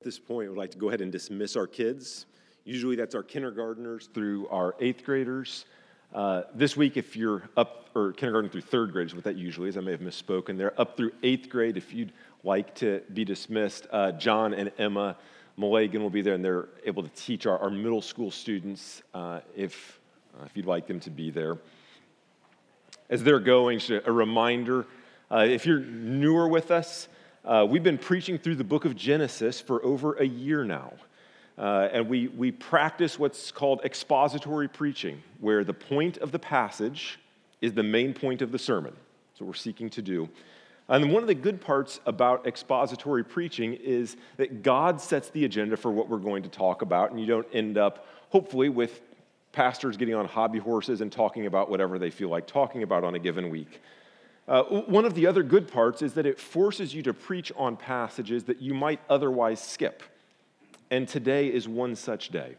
At this point, we'd like to go ahead and dismiss our kids. Usually that's our kindergartners through our eighth graders. Uh, this week, if you're up, or kindergarten through third grade is what that usually is. I may have misspoken. They're up through eighth grade. If you'd like to be dismissed, uh, John and Emma Malagan will be there, and they're able to teach our, our middle school students uh, if, uh, if you'd like them to be there. As they're going, a reminder uh, if you're newer with us, uh, we've been preaching through the book of Genesis for over a year now. Uh, and we, we practice what's called expository preaching, where the point of the passage is the main point of the sermon. What we're seeking to do. And one of the good parts about expository preaching is that God sets the agenda for what we're going to talk about, and you don't end up, hopefully, with pastors getting on hobby horses and talking about whatever they feel like talking about on a given week. Uh, one of the other good parts is that it forces you to preach on passages that you might otherwise skip. And today is one such day.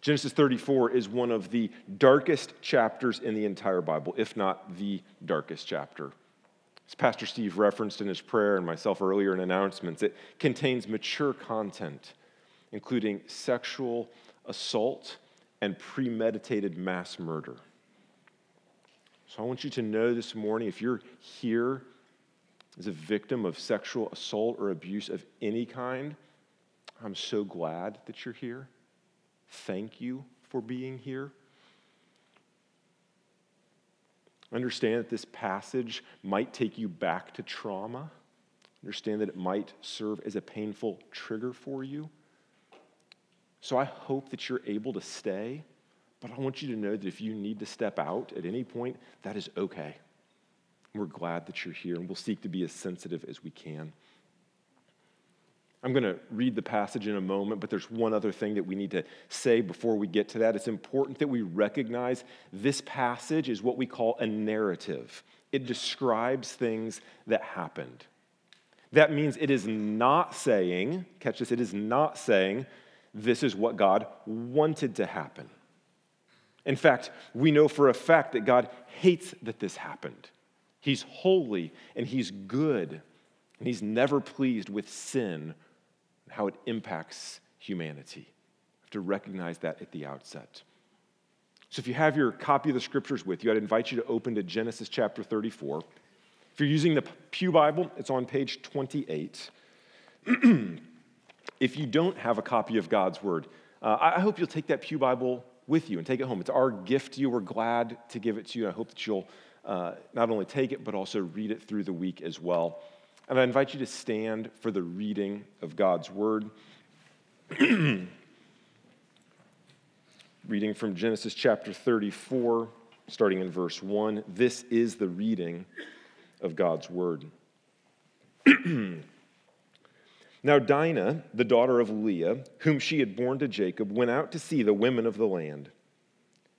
Genesis 34 is one of the darkest chapters in the entire Bible, if not the darkest chapter. As Pastor Steve referenced in his prayer and myself earlier in announcements, it contains mature content, including sexual assault and premeditated mass murder. So I want you to know this morning if you're here as a victim of sexual assault or abuse of any kind, I'm so glad that you're here. Thank you for being here. Understand that this passage might take you back to trauma. Understand that it might serve as a painful trigger for you. So I hope that you're able to stay but I want you to know that if you need to step out at any point, that is okay. We're glad that you're here, and we'll seek to be as sensitive as we can. I'm going to read the passage in a moment, but there's one other thing that we need to say before we get to that. It's important that we recognize this passage is what we call a narrative, it describes things that happened. That means it is not saying, catch this, it is not saying this is what God wanted to happen. In fact, we know for a fact that God hates that this happened. He's holy and He's good, and He's never pleased with sin and how it impacts humanity. We have to recognize that at the outset. So, if you have your copy of the scriptures with you, I'd invite you to open to Genesis chapter 34. If you're using the Pew Bible, it's on page 28. if you don't have a copy of God's Word, uh, I hope you'll take that Pew Bible with you and take it home. It's our gift to you. We're glad to give it to you. And I hope that you'll uh, not only take it, but also read it through the week as well. And I invite you to stand for the reading of God's word. reading from Genesis chapter 34, starting in verse 1. This is the reading of God's word. Now, Dinah, the daughter of Leah, whom she had borne to Jacob, went out to see the women of the land.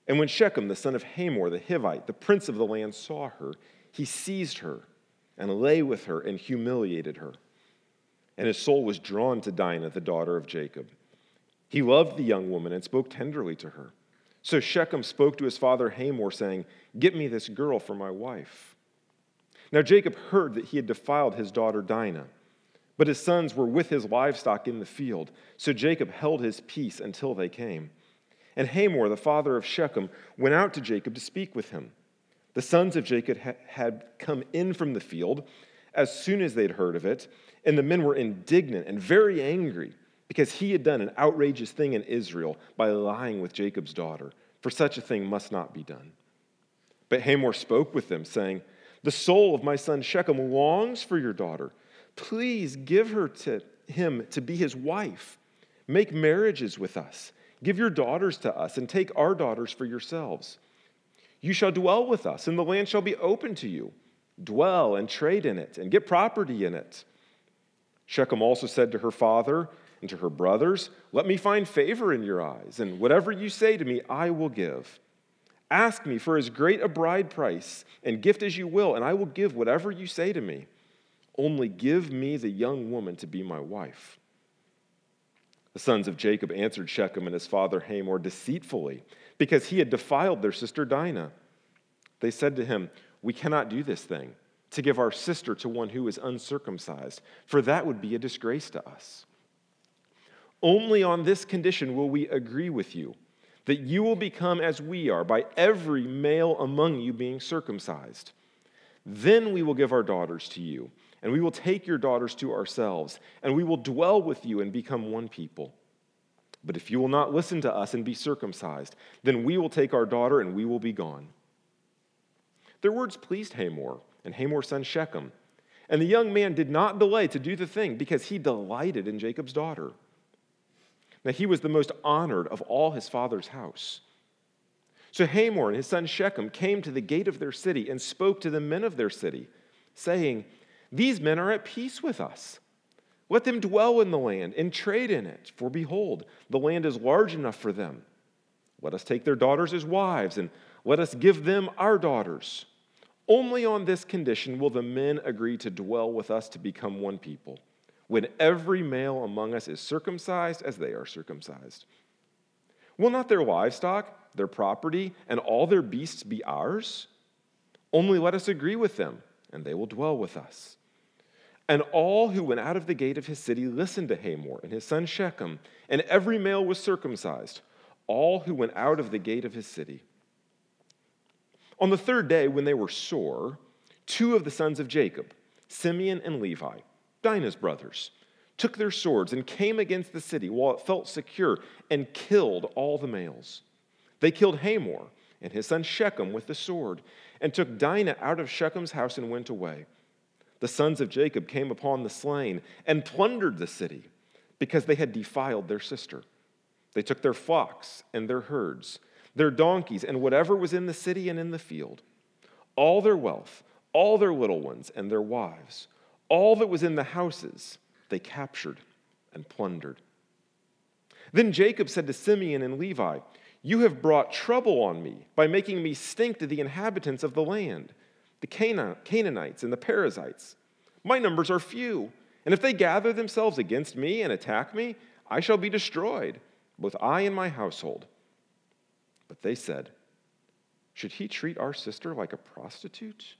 And when Shechem, the son of Hamor, the Hivite, the prince of the land, saw her, he seized her and lay with her and humiliated her. And his soul was drawn to Dinah, the daughter of Jacob. He loved the young woman and spoke tenderly to her. So Shechem spoke to his father Hamor, saying, Get me this girl for my wife. Now Jacob heard that he had defiled his daughter Dinah. But his sons were with his livestock in the field. So Jacob held his peace until they came. And Hamor, the father of Shechem, went out to Jacob to speak with him. The sons of Jacob had come in from the field as soon as they'd heard of it, and the men were indignant and very angry because he had done an outrageous thing in Israel by lying with Jacob's daughter. For such a thing must not be done. But Hamor spoke with them, saying, The soul of my son Shechem longs for your daughter. Please give her to him to be his wife. Make marriages with us. Give your daughters to us, and take our daughters for yourselves. You shall dwell with us, and the land shall be open to you. Dwell and trade in it, and get property in it. Shechem also said to her father and to her brothers, Let me find favor in your eyes, and whatever you say to me, I will give. Ask me for as great a bride price and gift as you will, and I will give whatever you say to me. Only give me the young woman to be my wife. The sons of Jacob answered Shechem and his father Hamor deceitfully, because he had defiled their sister Dinah. They said to him, We cannot do this thing, to give our sister to one who is uncircumcised, for that would be a disgrace to us. Only on this condition will we agree with you that you will become as we are, by every male among you being circumcised. Then we will give our daughters to you, and we will take your daughters to ourselves, and we will dwell with you and become one people. But if you will not listen to us and be circumcised, then we will take our daughter and we will be gone. Their words pleased Hamor and Hamor's son Shechem. And the young man did not delay to do the thing because he delighted in Jacob's daughter. Now he was the most honored of all his father's house. So Hamor and his son Shechem came to the gate of their city and spoke to the men of their city, saying, These men are at peace with us. Let them dwell in the land and trade in it, for behold, the land is large enough for them. Let us take their daughters as wives, and let us give them our daughters. Only on this condition will the men agree to dwell with us to become one people, when every male among us is circumcised as they are circumcised. Will not their livestock, their property, and all their beasts be ours? Only let us agree with them, and they will dwell with us. And all who went out of the gate of his city listened to Hamor and his son Shechem, and every male was circumcised, all who went out of the gate of his city. On the third day, when they were sore, two of the sons of Jacob, Simeon and Levi, Dinah's brothers, took their swords and came against the city while it felt secure and killed all the males. They killed Hamor and his son Shechem with the sword and took Dinah out of Shechem's house and went away. The sons of Jacob came upon the slain and plundered the city because they had defiled their sister. They took their flocks and their herds their donkeys, and whatever was in the city and in the field, all their wealth, all their little ones, and their wives, all that was in the houses, they captured and plundered. Then Jacob said to Simeon and Levi, You have brought trouble on me by making me stink to the inhabitants of the land, the Canaanites and the Perizzites. My numbers are few, and if they gather themselves against me and attack me, I shall be destroyed, both I and my household. But they said, Should he treat our sister like a prostitute?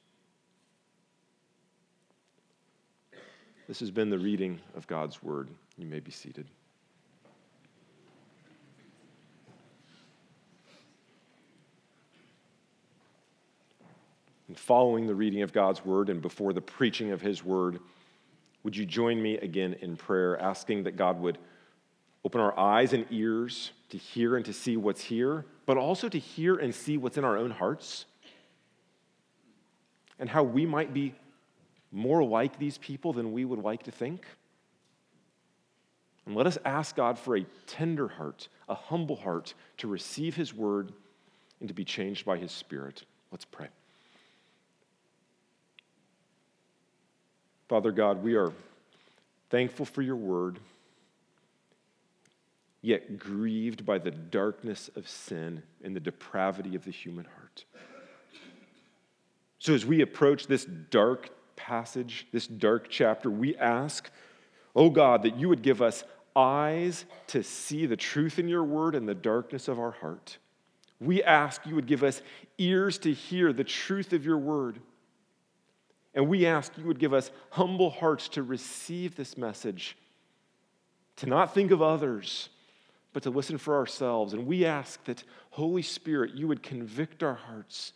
This has been the reading of God's word. You may be seated. And following the reading of God's word and before the preaching of his word, would you join me again in prayer, asking that God would open our eyes and ears to hear and to see what's here, but also to hear and see what's in our own hearts and how we might be more like these people than we would like to think. And let us ask God for a tender heart, a humble heart to receive His word and to be changed by His Spirit. Let's pray. Father God, we are thankful for your word yet grieved by the darkness of sin and the depravity of the human heart. So, as we approach this dark passage, this dark chapter, we ask, oh God, that you would give us eyes to see the truth in your word and the darkness of our heart. We ask you would give us ears to hear the truth of your word. And we ask you would give us humble hearts to receive this message, to not think of others, but to listen for ourselves. And we ask that, Holy Spirit, you would convict our hearts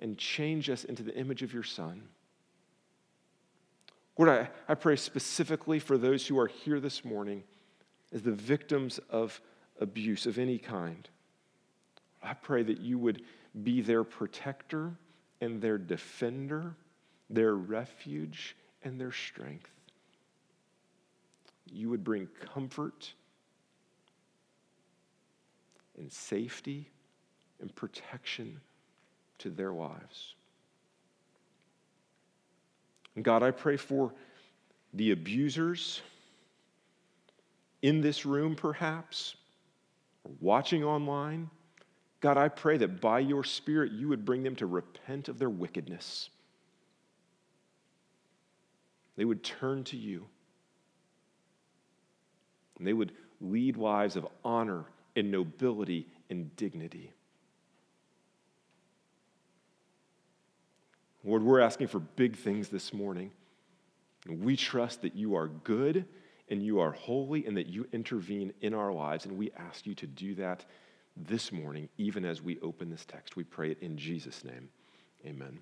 and change us into the image of your Son. Lord, I, I pray specifically for those who are here this morning as the victims of abuse of any kind. I pray that you would be their protector and their defender, their refuge and their strength. You would bring comfort and safety and protection to their lives. And God, I pray for the abusers in this room, perhaps, or watching online. God, I pray that by your Spirit you would bring them to repent of their wickedness. They would turn to you. And they would lead lives of honor and nobility and dignity. Lord, we're asking for big things this morning. And we trust that you are good and you are holy and that you intervene in our lives. And we ask you to do that this morning, even as we open this text. We pray it in Jesus' name. Amen.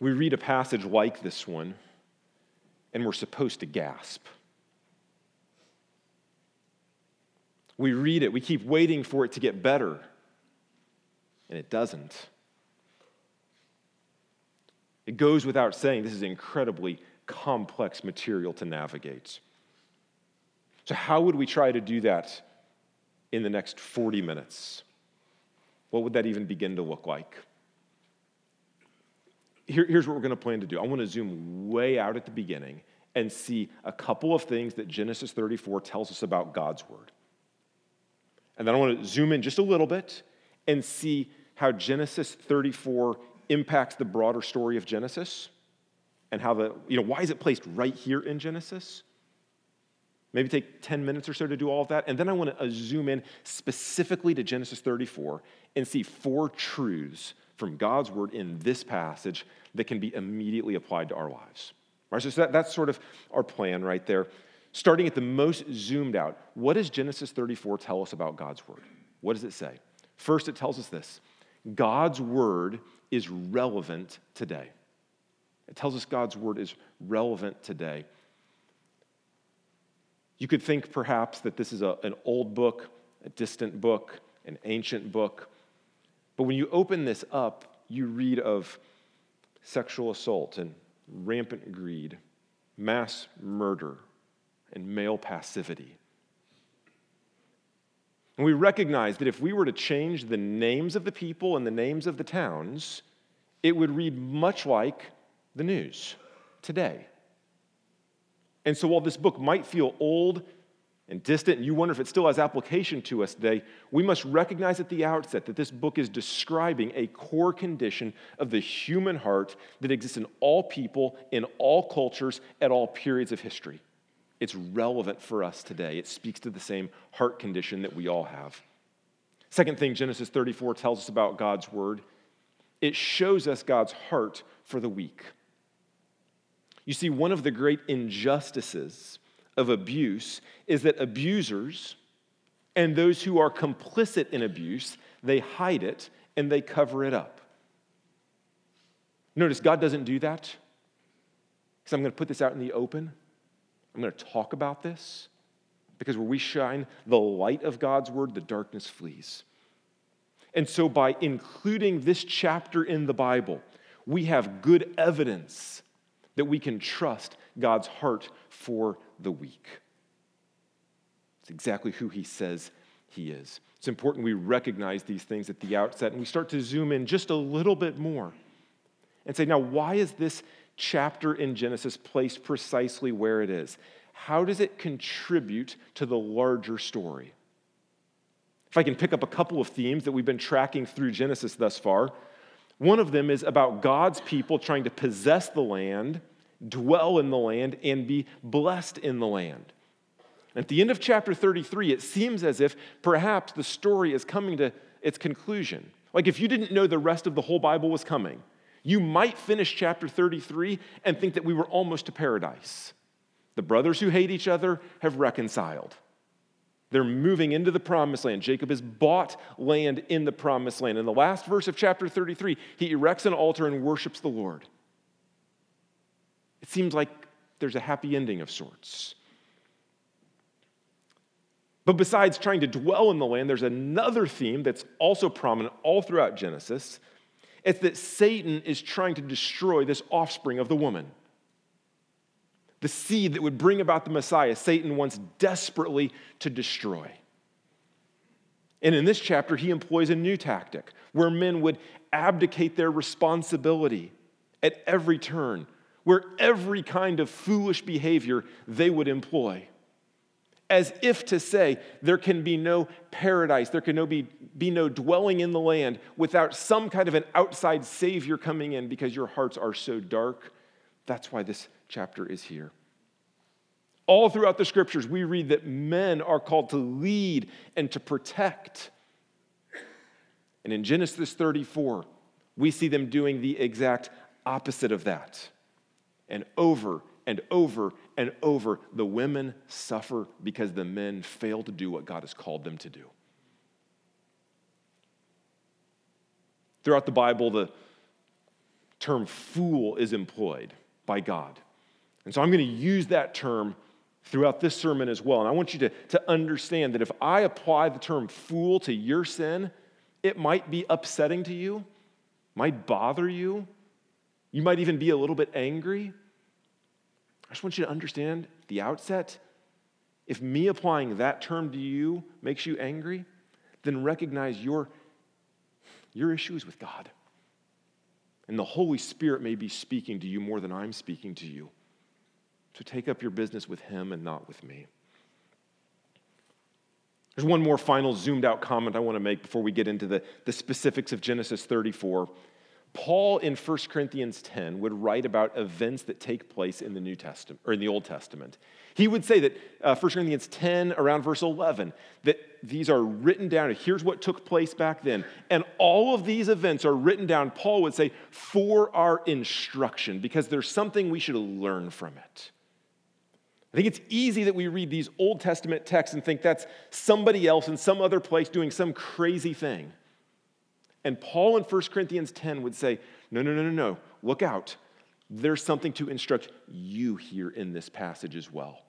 We read a passage like this one, and we're supposed to gasp. We read it, we keep waiting for it to get better, and it doesn't. It goes without saying, this is incredibly complex material to navigate. So, how would we try to do that in the next 40 minutes? What would that even begin to look like? Here, here's what we're going to plan to do I want to zoom way out at the beginning and see a couple of things that Genesis 34 tells us about God's Word. And then I want to zoom in just a little bit and see how Genesis 34 impacts the broader story of Genesis and how the, you know, why is it placed right here in Genesis? Maybe take 10 minutes or so to do all of that. And then I want to uh, zoom in specifically to Genesis 34 and see four truths from God's word in this passage that can be immediately applied to our lives. Right? So that, that's sort of our plan right there. Starting at the most zoomed out, what does Genesis 34 tell us about God's word? What does it say? First, it tells us this God's word is relevant today. It tells us God's word is relevant today. You could think perhaps that this is a, an old book, a distant book, an ancient book. But when you open this up, you read of sexual assault and rampant greed, mass murder, and male passivity. And we recognize that if we were to change the names of the people and the names of the towns, it would read much like the news today. And so while this book might feel old and distant, and you wonder if it still has application to us today, we must recognize at the outset that this book is describing a core condition of the human heart that exists in all people, in all cultures, at all periods of history. It's relevant for us today. It speaks to the same heart condition that we all have. Second thing Genesis 34 tells us about God's word it shows us God's heart for the weak. You see, one of the great injustices of abuse is that abusers and those who are complicit in abuse, they hide it and they cover it up. Notice God doesn't do that. Because I'm going to put this out in the open. I'm going to talk about this. Because where we shine the light of God's word, the darkness flees. And so, by including this chapter in the Bible, we have good evidence that we can trust God's heart for the weak. It's exactly who he says he is. It's important we recognize these things at the outset and we start to zoom in just a little bit more and say, now, why is this chapter in Genesis placed precisely where it is? How does it contribute to the larger story? If I can pick up a couple of themes that we've been tracking through Genesis thus far, one of them is about God's people trying to possess the land dwell in the land, and be blessed in the land. At the end of chapter 33, it seems as if perhaps the story is coming to its conclusion. Like if you didn't know the rest of the whole Bible was coming, you might finish chapter 33 and think that we were almost to paradise. The brothers who hate each other have reconciled. They're moving into the promised land. Jacob has bought land in the promised land. In the last verse of chapter 33, he erects an altar and worships the Lord. It seems like there's a happy ending of sorts. But besides trying to dwell in the land, there's another theme that's also prominent all throughout Genesis. It's that Satan is trying to destroy this offspring of the woman. The seed that would bring about the Messiah, Satan wants desperately to destroy. And in this chapter, he employs a new tactic where men would abdicate their responsibility at every turn where every kind of foolish behavior they would employ. As if to say, there can be no paradise, there can no be, be no dwelling in the land without some kind of an outside Savior coming in because your hearts are so dark. That's why this chapter is here. All throughout the scriptures, we read that men are called to lead and to protect. And in Genesis 34, we see them doing the exact opposite of that. And over and over and over, the women suffer because the men fail to do what God has called them to do. Throughout the Bible, the term fool is employed by God. And so I'm going to use that term throughout this sermon as well. And I want you to, to understand that if I apply the term fool to your sin, it might be upsetting to you, might bother you. You might even be a little bit angry. I just want you to understand the outset if me applying that term to you makes you angry, then recognize your, your issue is with God. And the Holy Spirit may be speaking to you more than I'm speaking to you. So take up your business with Him and not with me. There's one more final zoomed out comment I want to make before we get into the, the specifics of Genesis 34. Paul in 1 Corinthians 10 would write about events that take place in the New Testament or in the Old Testament. He would say that uh, 1 Corinthians 10 around verse 11 that these are written down. Here's what took place back then. And all of these events are written down, Paul would say, for our instruction because there's something we should learn from it. I think it's easy that we read these Old Testament texts and think that's somebody else in some other place doing some crazy thing. And Paul in 1 Corinthians 10 would say, No, no, no, no, no, look out. There's something to instruct you here in this passage as well.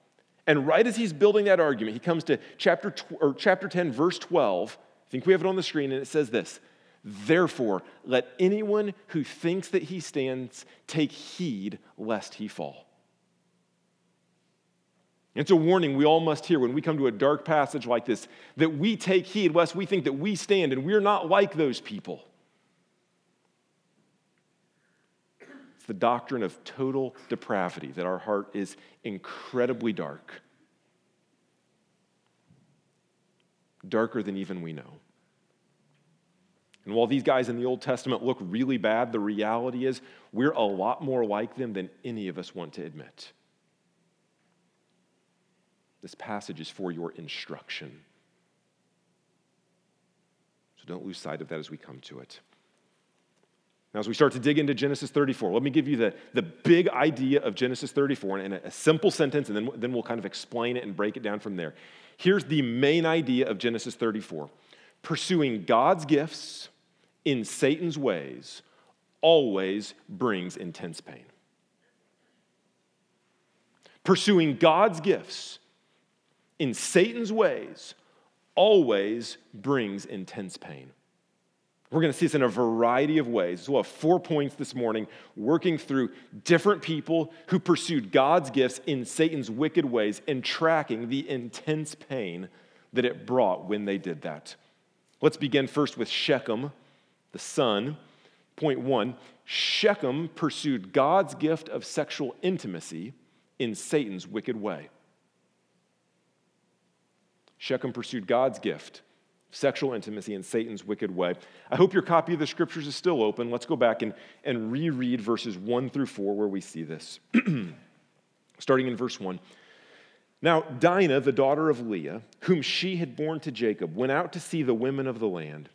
And right as he's building that argument, he comes to chapter, tw- or chapter 10, verse 12. I think we have it on the screen, and it says this Therefore, let anyone who thinks that he stands take heed lest he fall. It's a warning we all must hear when we come to a dark passage like this that we take heed lest we think that we stand and we're not like those people. It's the doctrine of total depravity that our heart is incredibly dark, darker than even we know. And while these guys in the Old Testament look really bad, the reality is we're a lot more like them than any of us want to admit. This passage is for your instruction. So don't lose sight of that as we come to it. Now, as we start to dig into Genesis 34, let me give you the, the big idea of Genesis 34 in a, a simple sentence, and then, then we'll kind of explain it and break it down from there. Here's the main idea of Genesis 34 pursuing God's gifts in Satan's ways always brings intense pain. Pursuing God's gifts in Satan's ways always brings intense pain. We're going to see this in a variety of ways. So we'll have four points this morning, working through different people who pursued God's gifts in Satan's wicked ways and tracking the intense pain that it brought when they did that. Let's begin first with Shechem, the son. Point one Shechem pursued God's gift of sexual intimacy in Satan's wicked way. Shechem pursued God's gift, sexual intimacy in Satan's wicked way. I hope your copy of the scriptures is still open. Let's go back and, and reread verses 1 through 4 where we see this. Starting in verse 1. Now, Dinah, the daughter of Leah, whom she had borne to Jacob, went out to see the women of the land.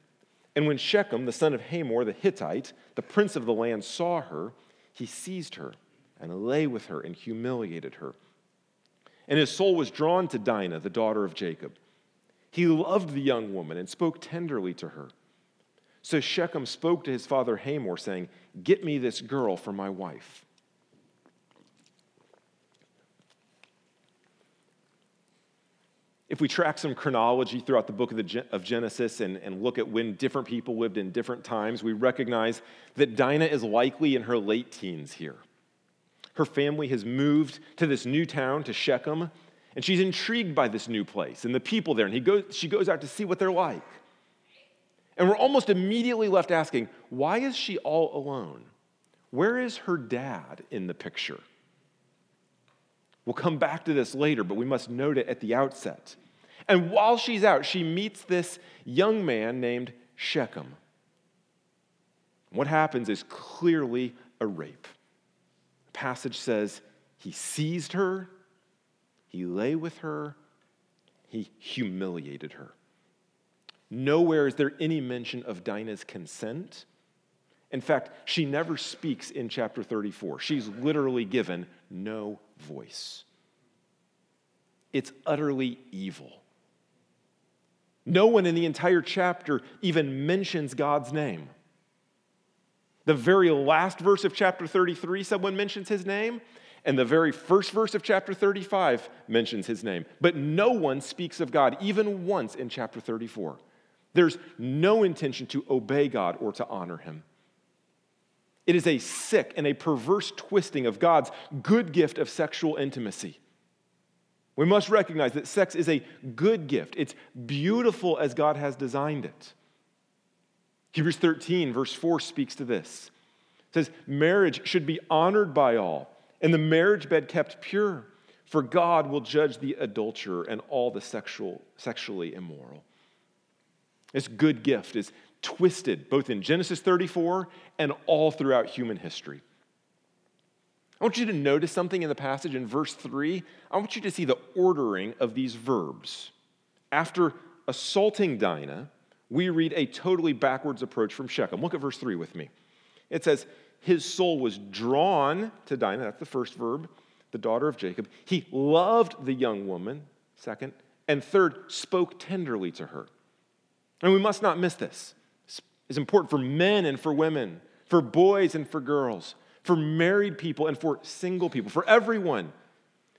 And when Shechem, the son of Hamor the Hittite, the prince of the land, saw her, he seized her and lay with her and humiliated her. And his soul was drawn to Dinah, the daughter of Jacob. He loved the young woman and spoke tenderly to her. So Shechem spoke to his father Hamor, saying, Get me this girl for my wife. If we track some chronology throughout the book of, the, of Genesis and, and look at when different people lived in different times, we recognize that Dinah is likely in her late teens here. Her family has moved to this new town, to Shechem, and she's intrigued by this new place and the people there. And he goes, she goes out to see what they're like. And we're almost immediately left asking, why is she all alone? Where is her dad in the picture? We'll come back to this later, but we must note it at the outset. And while she's out, she meets this young man named Shechem. What happens is clearly a rape passage says he seized her, he lay with her, he humiliated her. Nowhere is there any mention of Dinah's consent. In fact, she never speaks in chapter 34. She's literally given no voice. It's utterly evil. No one in the entire chapter even mentions God's name. The very last verse of chapter 33, someone mentions his name, and the very first verse of chapter 35 mentions his name. But no one speaks of God, even once in chapter 34. There's no intention to obey God or to honor him. It is a sick and a perverse twisting of God's good gift of sexual intimacy. We must recognize that sex is a good gift. It's beautiful as God has designed it. Hebrews 13, verse 4, speaks to this. It says, Marriage should be honored by all, and the marriage bed kept pure, for God will judge the adulterer and all the sexual, sexually immoral. This good gift is twisted both in Genesis 34 and all throughout human history. I want you to notice something in the passage in verse 3. I want you to see the ordering of these verbs. After assaulting Dinah, we read a totally backwards approach from Shechem. Look at verse 3 with me. It says, His soul was drawn to Dinah, that's the first verb, the daughter of Jacob. He loved the young woman, second. And third, spoke tenderly to her. And we must not miss this. It's important for men and for women, for boys and for girls, for married people and for single people, for everyone.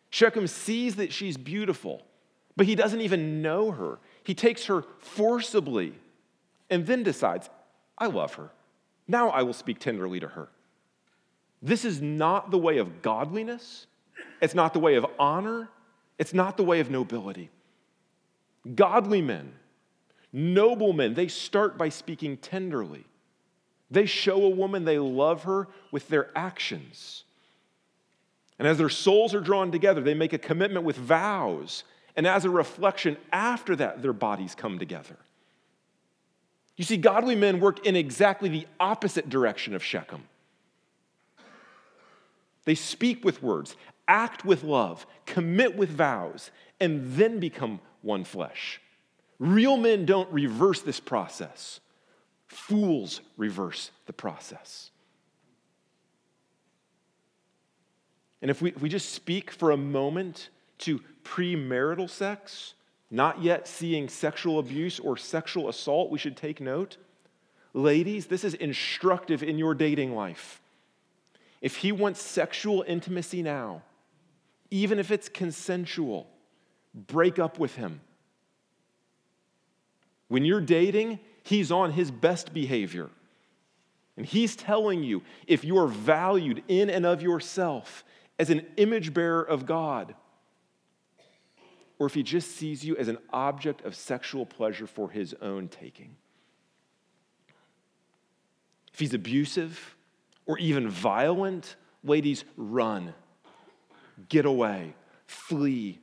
Shechem sees that she's beautiful, but he doesn't even know her. He takes her forcibly and then decides, I love her. Now I will speak tenderly to her. This is not the way of godliness. It's not the way of honor. It's not the way of nobility. Godly men Noblemen, they start by speaking tenderly. They show a woman they love her with their actions. And as their souls are drawn together, they make a commitment with vows. And as a reflection, after that, their bodies come together. You see, godly men work in exactly the opposite direction of Shechem. They speak with words, act with love, commit with vows, and then become one flesh. Real men don't reverse this process, fools reverse the process. And if we, if we just speak for a moment to premarital sex, not yet seeing sexual abuse or sexual assault, we should take note. Ladies, this is instructive in your dating life. If he wants sexual intimacy now, even if it's consensual, break up with him. When you're dating, he's on his best behavior. And he's telling you if you are valued in and of yourself as an image bearer of God, or if he just sees you as an object of sexual pleasure for his own taking. If he's abusive or even violent, ladies, run, get away, flee,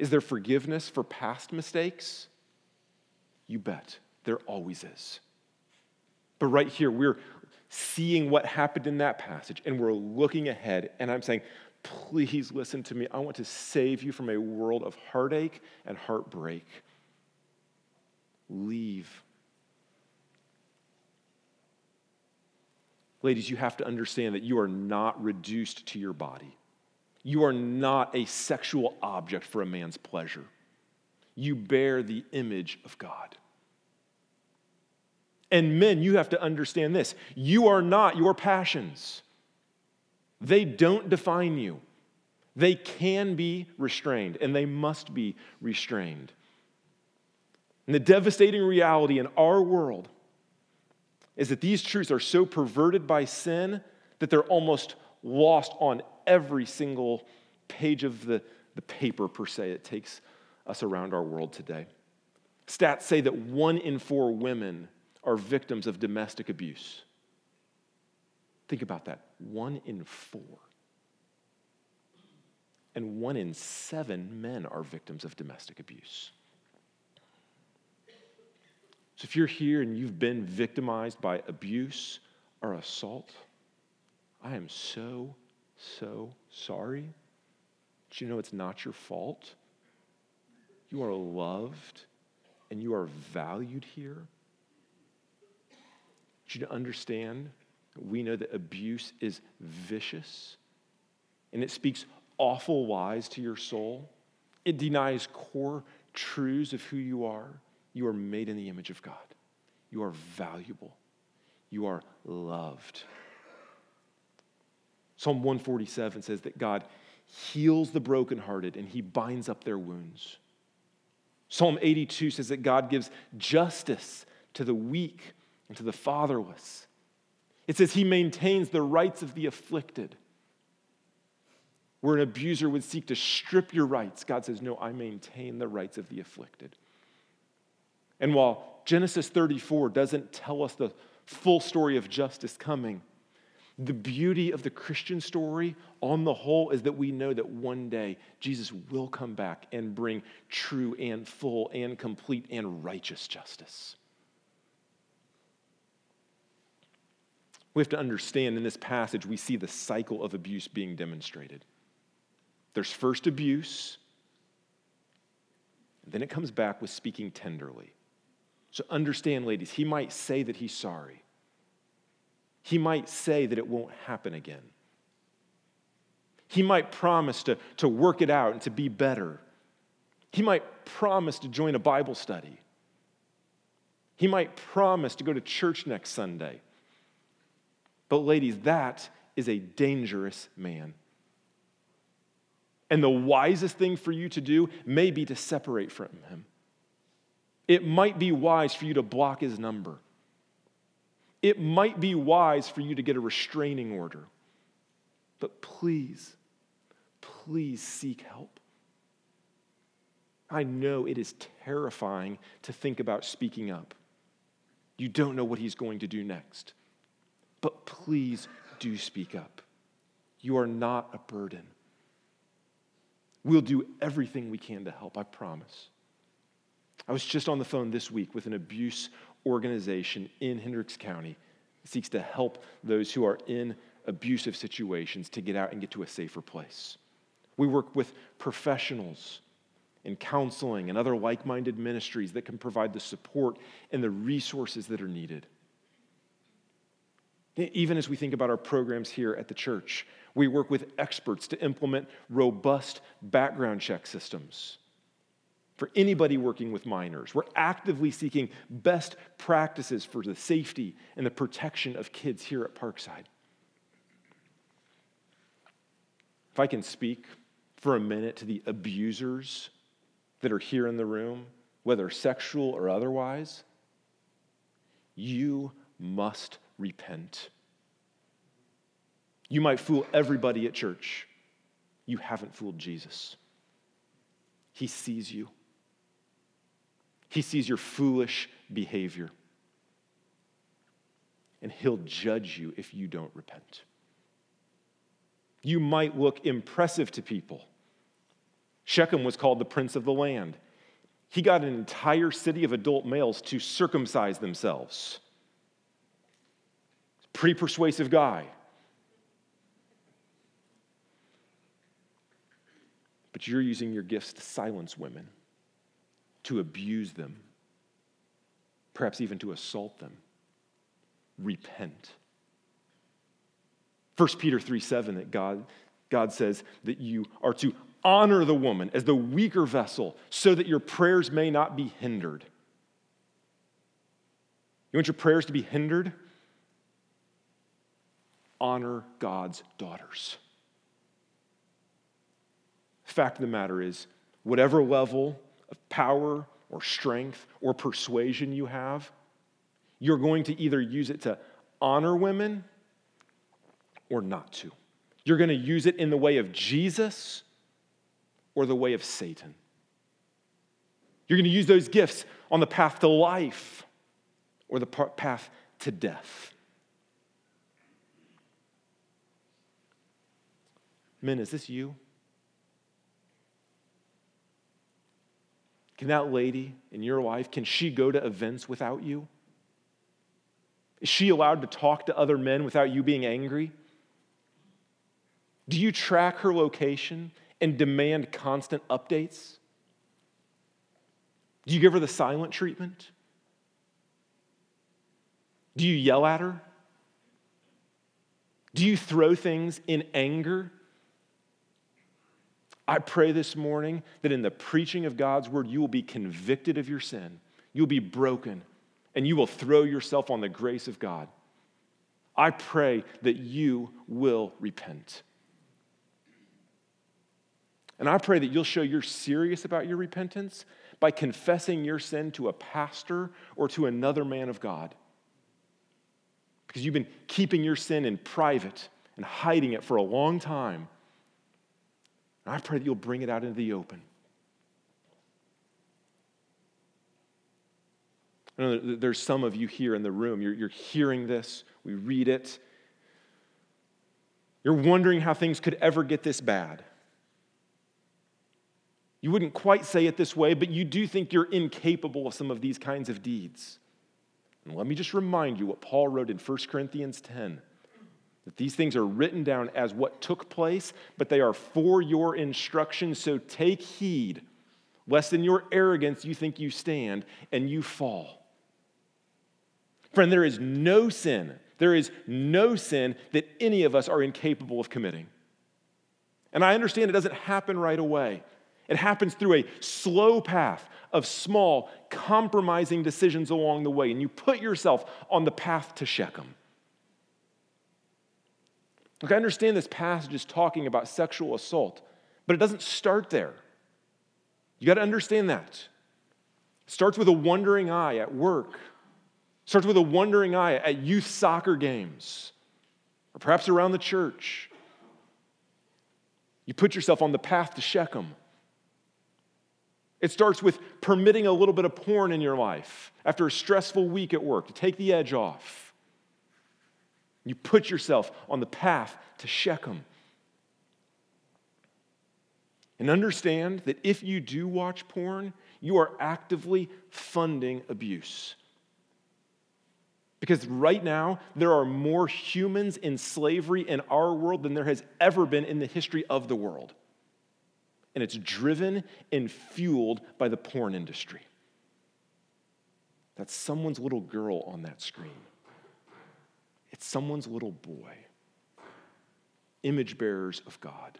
Is there forgiveness for past mistakes? You bet. There always is. But right here, we're seeing what happened in that passage and we're looking ahead. And I'm saying, please listen to me. I want to save you from a world of heartache and heartbreak. Leave. Ladies, you have to understand that you are not reduced to your body. You are not a sexual object for a man's pleasure. You bear the image of God. And men, you have to understand this you are not your passions, they don't define you. They can be restrained, and they must be restrained. And the devastating reality in our world is that these truths are so perverted by sin that they're almost lost on every single page of the, the paper, per se, that takes us around our world today. Stats say that one in four women are victims of domestic abuse. Think about that. One in four. And one in seven men are victims of domestic abuse. So if you're here and you've been victimized by abuse or assault, I am so so sorry. But you know it's not your fault. You are loved and you are valued here. you to understand we know that abuse is vicious and it speaks awful lies to your soul. It denies core truths of who you are. You are made in the image of God, you are valuable, you are loved. Psalm 147 says that God heals the brokenhearted and he binds up their wounds. Psalm 82 says that God gives justice to the weak and to the fatherless. It says he maintains the rights of the afflicted. Where an abuser would seek to strip your rights, God says, No, I maintain the rights of the afflicted. And while Genesis 34 doesn't tell us the full story of justice coming, the beauty of the Christian story, on the whole, is that we know that one day Jesus will come back and bring true and full and complete and righteous justice. We have to understand in this passage, we see the cycle of abuse being demonstrated. There's first abuse, then it comes back with speaking tenderly. So understand, ladies, he might say that he's sorry. He might say that it won't happen again. He might promise to, to work it out and to be better. He might promise to join a Bible study. He might promise to go to church next Sunday. But, ladies, that is a dangerous man. And the wisest thing for you to do may be to separate from him. It might be wise for you to block his number. It might be wise for you to get a restraining order. But please, please seek help. I know it is terrifying to think about speaking up. You don't know what he's going to do next. But please do speak up. You are not a burden. We'll do everything we can to help, I promise. I was just on the phone this week with an abuse organization in Hendricks County that seeks to help those who are in abusive situations to get out and get to a safer place. We work with professionals in counseling and other like minded ministries that can provide the support and the resources that are needed. Even as we think about our programs here at the church, we work with experts to implement robust background check systems for anybody working with minors. We're actively seeking best practices for the safety and the protection of kids here at Parkside. If I can speak for a minute to the abusers that are here in the room, whether sexual or otherwise, you must repent. You might fool everybody at church. You haven't fooled Jesus. He sees you. He sees your foolish behavior. And he'll judge you if you don't repent. You might look impressive to people. Shechem was called the prince of the land. He got an entire city of adult males to circumcise themselves. Pretty persuasive guy. But you're using your gifts to silence women to abuse them, perhaps even to assault them. Repent. 1 Peter 3 7, that God, God says that you are to honor the woman as the weaker vessel so that your prayers may not be hindered. You want your prayers to be hindered? Honor God's daughters. Fact of the matter is, whatever level of power or strength or persuasion you have, you're going to either use it to honor women or not to. You're going to use it in the way of Jesus or the way of Satan. You're going to use those gifts on the path to life or the path to death. Men, is this you? Can that lady in your life, can she go to events without you? Is she allowed to talk to other men without you being angry? Do you track her location and demand constant updates? Do you give her the silent treatment? Do you yell at her? Do you throw things in anger? I pray this morning that in the preaching of God's word, you will be convicted of your sin, you'll be broken, and you will throw yourself on the grace of God. I pray that you will repent. And I pray that you'll show you're serious about your repentance by confessing your sin to a pastor or to another man of God. Because you've been keeping your sin in private and hiding it for a long time. I pray that you'll bring it out into the open. I know there's some of you here in the room, you're, you're hearing this, we read it. You're wondering how things could ever get this bad. You wouldn't quite say it this way, but you do think you're incapable of some of these kinds of deeds. And let me just remind you what Paul wrote in 1 Corinthians 10 that these things are written down as what took place, but they are for your instruction. So take heed, lest in your arrogance you think you stand and you fall. Friend, there is no sin, there is no sin that any of us are incapable of committing. And I understand it doesn't happen right away. It happens through a slow path of small, compromising decisions along the way, and you put yourself on the path to Shechem. Look, I understand this passage is talking about sexual assault, but it doesn't start there. You got to understand that. It starts with a wondering eye at work, it starts with a wondering eye at youth soccer games, or perhaps around the church. You put yourself on the path to Shechem. It starts with permitting a little bit of porn in your life after a stressful week at work to take the edge off. You put yourself on the path to Shechem. And understand that if you do watch porn, you are actively funding abuse. Because right now, there are more humans in slavery in our world than there has ever been in the history of the world and it's driven and fueled by the porn industry. That's someone's little girl on that screen. It's someone's little boy. Image bearers of God.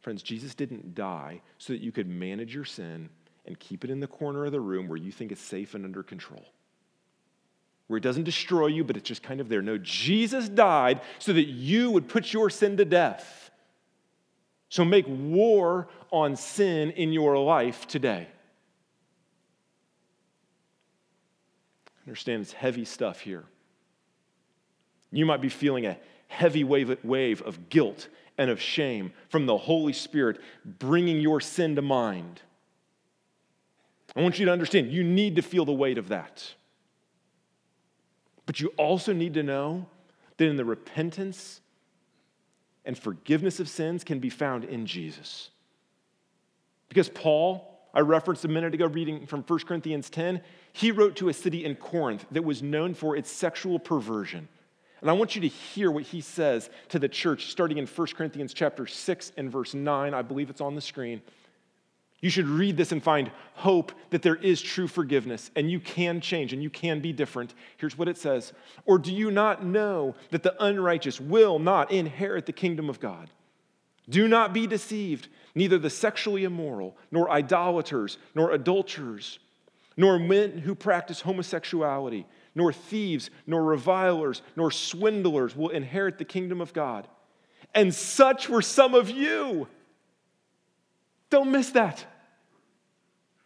Friends, Jesus didn't die so that you could manage your sin and keep it in the corner of the room where you think it's safe and under control. Where it doesn't destroy you, but it's just kind of there. No, Jesus died so that you would put your sin to death so make war on sin in your life today. Understand it's heavy stuff here. You might be feeling a heavy wave, wave of guilt and of shame from the Holy Spirit bringing your sin to mind. I want you to understand you need to feel the weight of that. But you also need to know that in the repentance and forgiveness of sins can be found in Jesus. Because Paul, I referenced a minute ago reading from 1 Corinthians 10, he wrote to a city in Corinth that was known for its sexual perversion. And I want you to hear what he says to the church starting in 1 Corinthians chapter 6 and verse 9. I believe it's on the screen. You should read this and find hope that there is true forgiveness and you can change and you can be different. Here's what it says Or do you not know that the unrighteous will not inherit the kingdom of God? Do not be deceived. Neither the sexually immoral, nor idolaters, nor adulterers, nor men who practice homosexuality, nor thieves, nor revilers, nor swindlers will inherit the kingdom of God. And such were some of you. Don't miss that.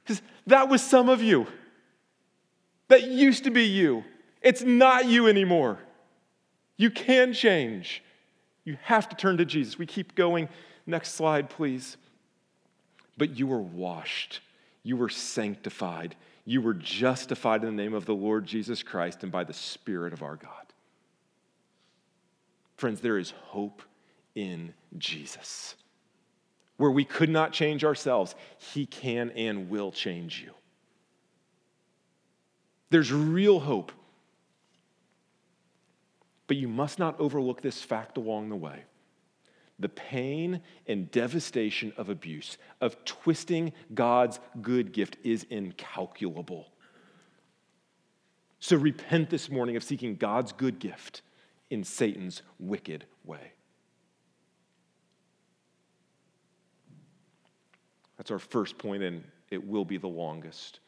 Because that was some of you. That used to be you. It's not you anymore. You can change. You have to turn to Jesus. We keep going. Next slide, please. But you were washed, you were sanctified, you were justified in the name of the Lord Jesus Christ and by the Spirit of our God. Friends, there is hope in Jesus where we could not change ourselves, He can and will change you. There's real hope. But you must not overlook this fact along the way. The pain and devastation of abuse, of twisting God's good gift, is incalculable. So repent this morning of seeking God's good gift in Satan's wicked way. That's our first point, and it will be the longest.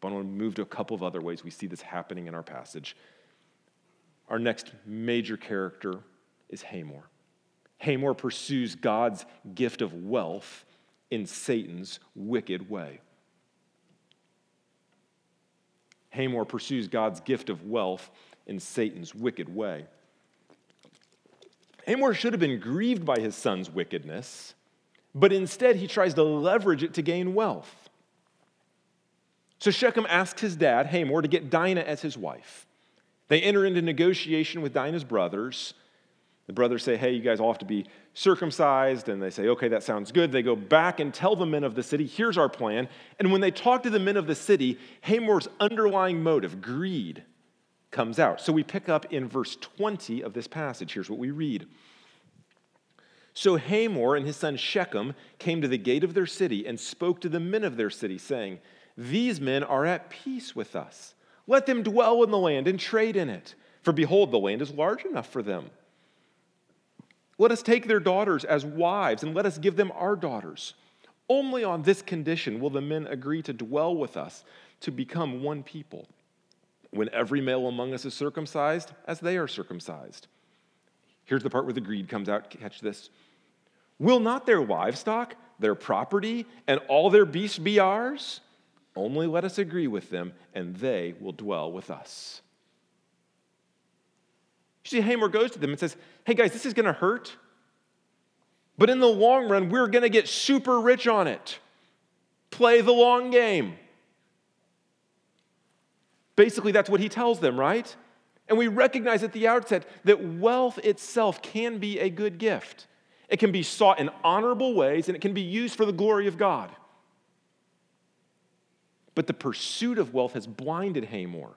But I want to move to a couple of other ways we see this happening in our passage. Our next major character is Hamor. Hamor pursues God's gift of wealth in Satan's wicked way. Hamor pursues God's gift of wealth in Satan's wicked way. Hamor should have been grieved by his son's wickedness, but instead he tries to leverage it to gain wealth. So Shechem asks his dad, Hamor, to get Dinah as his wife. They enter into negotiation with Dinah's brothers. The brothers say, Hey, you guys all have to be circumcised. And they say, Okay, that sounds good. They go back and tell the men of the city, Here's our plan. And when they talk to the men of the city, Hamor's underlying motive, greed, comes out. So we pick up in verse 20 of this passage. Here's what we read. So Hamor and his son Shechem came to the gate of their city and spoke to the men of their city, saying, These men are at peace with us. Let them dwell in the land and trade in it, for behold, the land is large enough for them. Let us take their daughters as wives, and let us give them our daughters. Only on this condition will the men agree to dwell with us, to become one people. When every male among us is circumcised, as they are circumcised. Here's the part where the greed comes out. Catch this. Will not their livestock, their property, and all their beasts be ours? Only let us agree with them, and they will dwell with us. You see, Hamor goes to them and says, Hey guys, this is going to hurt. But in the long run, we're going to get super rich on it. Play the long game. Basically, that's what he tells them, right? And we recognize at the outset that wealth itself can be a good gift. It can be sought in honorable ways and it can be used for the glory of God. But the pursuit of wealth has blinded Hamor.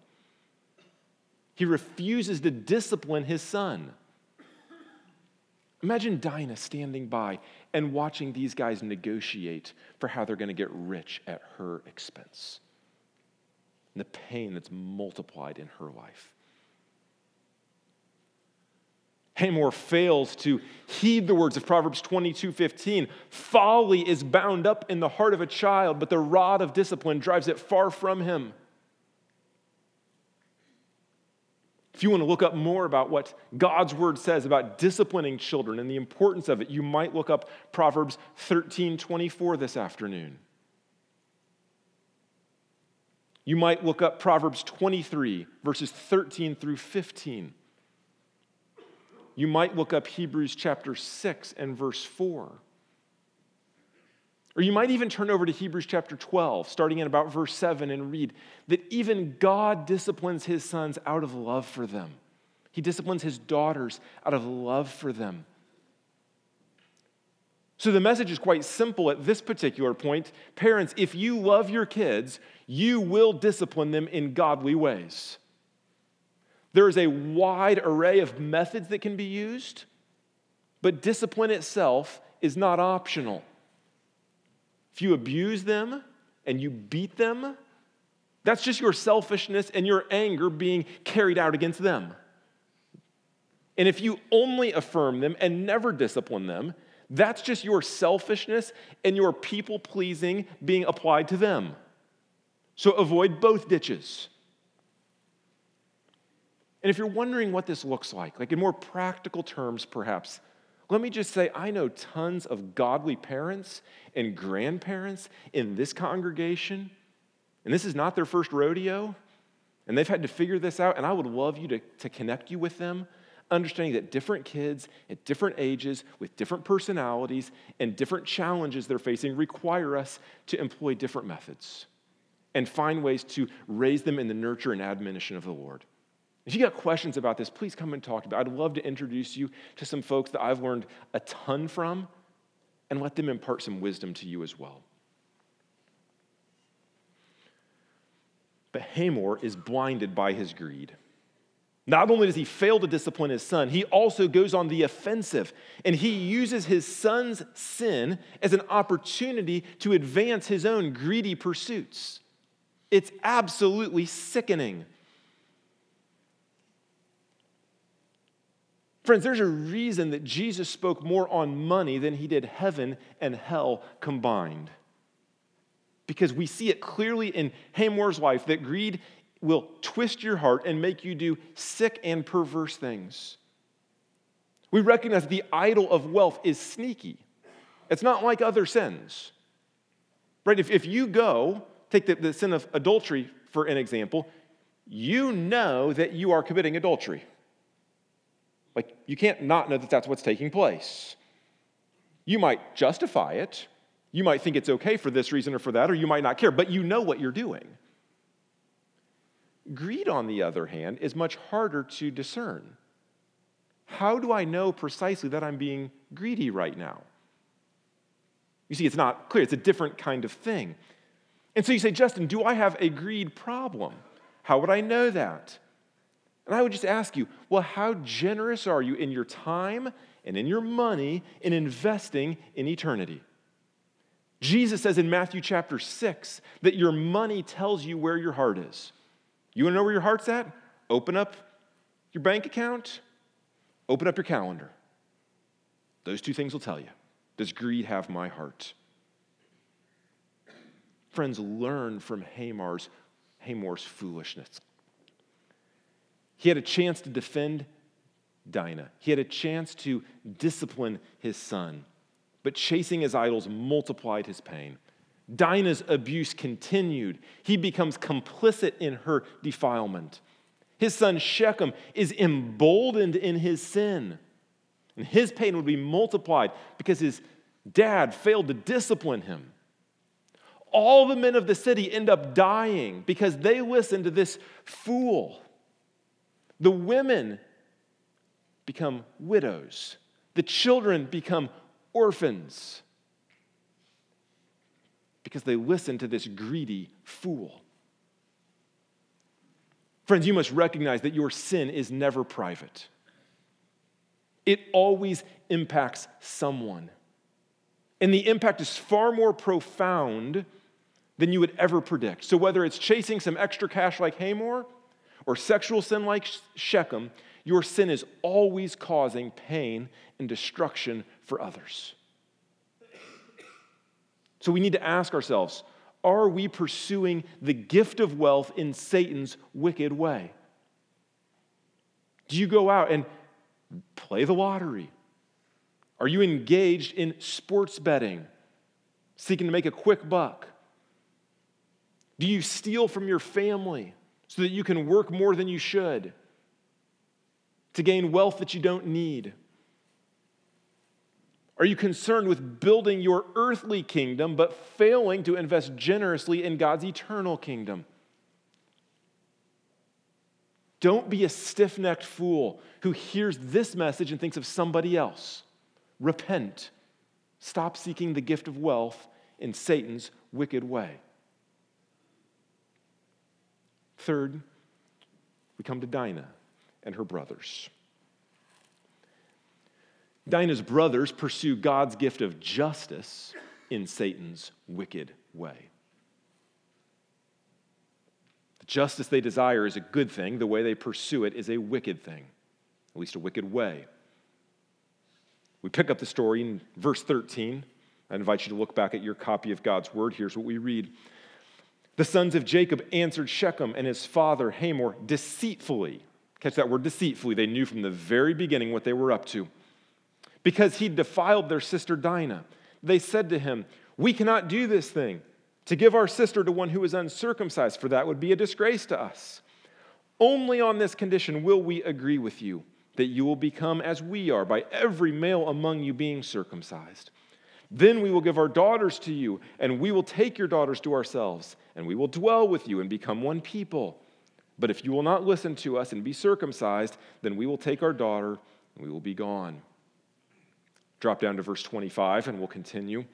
He refuses to discipline his son. Imagine Dinah standing by and watching these guys negotiate for how they're going to get rich at her expense. And the pain that's multiplied in her life. Hamor fails to heed the words of Proverbs 22 15. Folly is bound up in the heart of a child, but the rod of discipline drives it far from him. If you want to look up more about what God's word says about disciplining children and the importance of it, you might look up Proverbs 13 24 this afternoon. You might look up Proverbs 23, verses 13 through 15. You might look up Hebrews chapter 6 and verse 4. Or you might even turn over to Hebrews chapter 12, starting in about verse 7, and read that even God disciplines his sons out of love for them. He disciplines his daughters out of love for them. So the message is quite simple at this particular point. Parents, if you love your kids, you will discipline them in godly ways. There is a wide array of methods that can be used, but discipline itself is not optional. If you abuse them and you beat them, that's just your selfishness and your anger being carried out against them. And if you only affirm them and never discipline them, that's just your selfishness and your people pleasing being applied to them. So avoid both ditches. And if you're wondering what this looks like, like in more practical terms, perhaps, let me just say, I know tons of godly parents and grandparents in this congregation, and this is not their first rodeo, and they've had to figure this out, and I would love you to, to connect you with them, understanding that different kids at different ages, with different personalities, and different challenges they're facing require us to employ different methods and find ways to raise them in the nurture and admonition of the Lord. If you got questions about this, please come and talk to me. I'd love to introduce you to some folks that I've learned a ton from and let them impart some wisdom to you as well. But Hamor is blinded by his greed. Not only does he fail to discipline his son, he also goes on the offensive and he uses his son's sin as an opportunity to advance his own greedy pursuits. It's absolutely sickening. Friends, there's a reason that Jesus spoke more on money than he did heaven and hell combined. Because we see it clearly in Hamor's life that greed will twist your heart and make you do sick and perverse things. We recognize the idol of wealth is sneaky. It's not like other sins. Right? If, if you go, take the, the sin of adultery for an example, you know that you are committing adultery. Like, you can't not know that that's what's taking place. You might justify it. You might think it's okay for this reason or for that, or you might not care, but you know what you're doing. Greed, on the other hand, is much harder to discern. How do I know precisely that I'm being greedy right now? You see, it's not clear. It's a different kind of thing. And so you say, Justin, do I have a greed problem? How would I know that? And I would just ask you, well, how generous are you in your time and in your money in investing in eternity? Jesus says in Matthew chapter 6 that your money tells you where your heart is. You want to know where your heart's at? Open up your bank account, open up your calendar. Those two things will tell you. Does greed have my heart? Friends, learn from Hamar's, Hamor's foolishness. He had a chance to defend Dinah. He had a chance to discipline his son, but chasing his idols multiplied his pain. Dinah's abuse continued. He becomes complicit in her defilement. His son Shechem is emboldened in his sin. And his pain would be multiplied because his dad failed to discipline him. All the men of the city end up dying because they listen to this fool. The women become widows, the children become orphans because they listen to this greedy fool. Friends, you must recognize that your sin is never private. It always impacts someone. And the impact is far more profound than you would ever predict. So, whether it's chasing some extra cash like Hamor or sexual sin like Shechem, your sin is always causing pain and destruction for others. So we need to ask ourselves are we pursuing the gift of wealth in Satan's wicked way? Do you go out and play the lottery? Are you engaged in sports betting, seeking to make a quick buck? Do you steal from your family so that you can work more than you should to gain wealth that you don't need? Are you concerned with building your earthly kingdom but failing to invest generously in God's eternal kingdom? Don't be a stiff necked fool who hears this message and thinks of somebody else. Repent. Stop seeking the gift of wealth in Satan's wicked way. Third, we come to Dinah and her brothers. Dinah's brothers pursue God's gift of justice in Satan's wicked way. The justice they desire is a good thing, the way they pursue it is a wicked thing, at least a wicked way. We pick up the story in verse 13. I invite you to look back at your copy of God's word. Here's what we read. The sons of Jacob answered Shechem and his father Hamor deceitfully. Catch that word deceitfully. They knew from the very beginning what they were up to because he defiled their sister Dinah. They said to him, We cannot do this thing. To give our sister to one who is uncircumcised, for that would be a disgrace to us. Only on this condition will we agree with you that you will become as we are, by every male among you being circumcised. Then we will give our daughters to you, and we will take your daughters to ourselves, and we will dwell with you and become one people. But if you will not listen to us and be circumcised, then we will take our daughter and we will be gone. Drop down to verse 25 and we'll continue.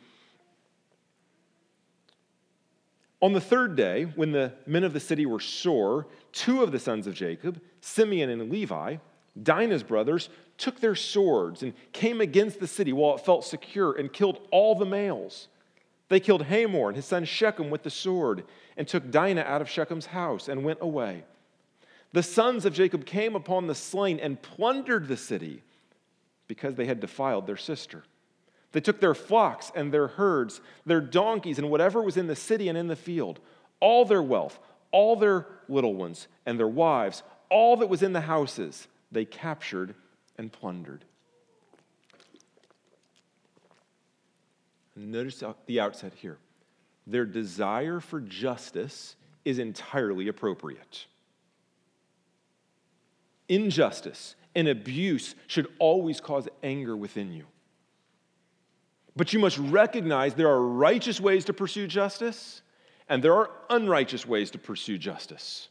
On the third day, when the men of the city were sore, two of the sons of Jacob, Simeon and Levi, Dinah's brothers, took their swords and came against the city while it felt secure and killed all the males. They killed Hamor and his son Shechem with the sword and took Dinah out of Shechem's house and went away. The sons of Jacob came upon the slain and plundered the city because they had defiled their sister. They took their flocks and their herds, their donkeys, and whatever was in the city and in the field, all their wealth, all their little ones, and their wives, all that was in the houses, they captured and plundered. Notice the outset here. Their desire for justice is entirely appropriate. Injustice and abuse should always cause anger within you. But you must recognize there are righteous ways to pursue justice and there are unrighteous ways to pursue justice.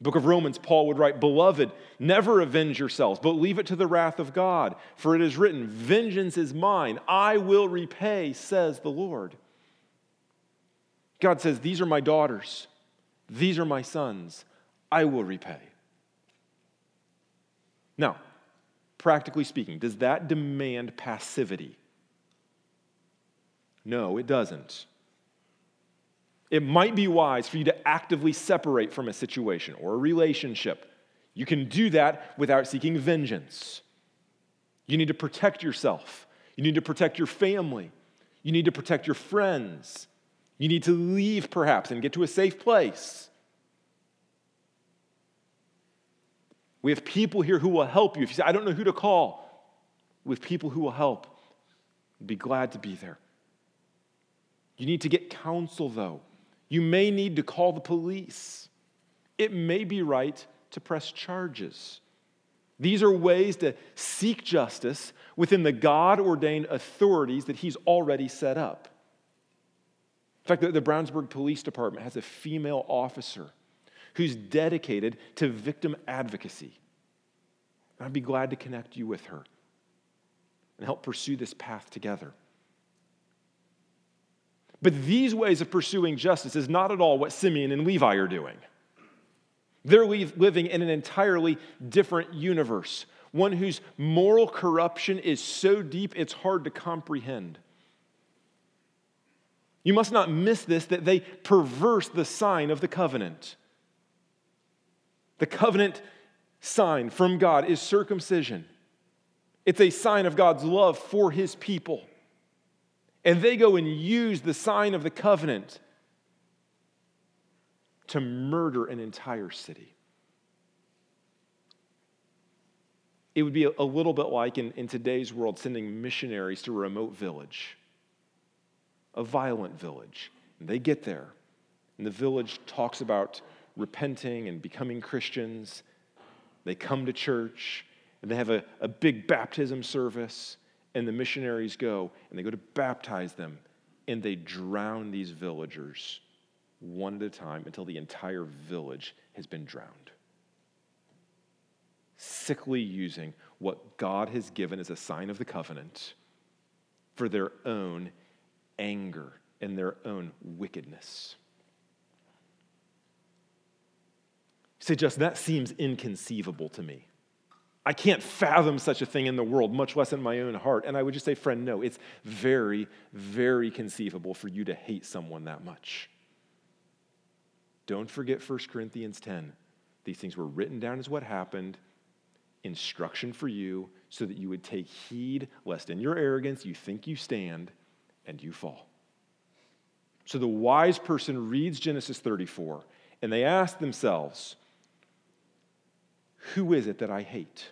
Book of Romans, Paul would write, Beloved, never avenge yourselves, but leave it to the wrath of God. For it is written, Vengeance is mine, I will repay, says the Lord. God says, These are my daughters, these are my sons, I will repay. Now, practically speaking, does that demand passivity? No, it doesn't. It might be wise for you to actively separate from a situation or a relationship. You can do that without seeking vengeance. You need to protect yourself. You need to protect your family. You need to protect your friends. You need to leave, perhaps, and get to a safe place. We have people here who will help you. If you say, I don't know who to call, we have people who will help. Be glad to be there. You need to get counsel, though. You may need to call the police. It may be right to press charges. These are ways to seek justice within the God ordained authorities that He's already set up. In fact, the, Brownsburg Police Department has a female officer who's dedicated to victim advocacy. And I'd be glad to connect you with her and help pursue this path together. But these ways of pursuing justice is not at all what Simeon and Levi are doing. They're living in an entirely different universe, one whose moral corruption is so deep it's hard to comprehend. You must not miss this that they perverse the sign of the covenant. The covenant sign from God is circumcision, it's a sign of God's love for his people. And they go and use the sign of the covenant to murder an entire city. It would be a little bit like in, in today's world sending missionaries to a remote village, a violent village. And they get there, and the village talks about repenting and becoming Christians. They come to church, and they have a, a big baptism service and the missionaries go and they go to baptize them and they drown these villagers one at a time until the entire village has been drowned. Sickly using what God has given as a sign of the covenant for their own anger and their own wickedness. You say, Justin, that seems inconceivable to me. I can't fathom such a thing in the world, much less in my own heart. And I would just say, friend, no, it's very, very conceivable for you to hate someone that much. Don't forget 1 Corinthians 10. These things were written down as what happened, instruction for you, so that you would take heed lest in your arrogance you think you stand and you fall. So the wise person reads Genesis 34 and they ask themselves, who is it that I hate?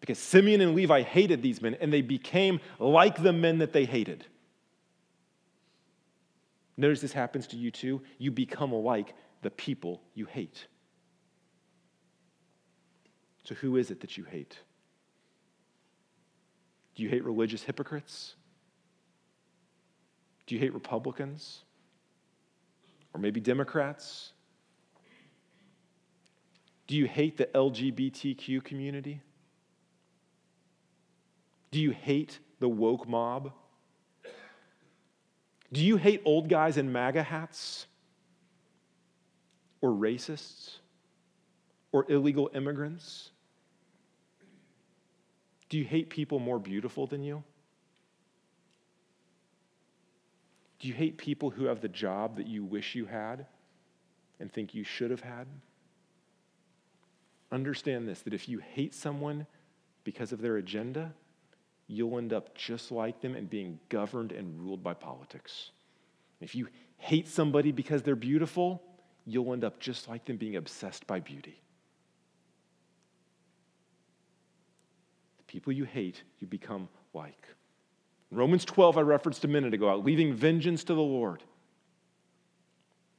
Because Simeon and Levi hated these men and they became like the men that they hated. Notice this happens to you too. You become like the people you hate. So, who is it that you hate? Do you hate religious hypocrites? Do you hate Republicans? Or maybe Democrats? Do you hate the LGBTQ community? Do you hate the woke mob? Do you hate old guys in MAGA hats? Or racists? Or illegal immigrants? Do you hate people more beautiful than you? Do you hate people who have the job that you wish you had and think you should have had? Understand this that if you hate someone because of their agenda, you'll end up just like them and being governed and ruled by politics. If you hate somebody because they're beautiful, you'll end up just like them being obsessed by beauty. The people you hate, you become like. Romans 12, I referenced a minute ago, out, leaving vengeance to the Lord.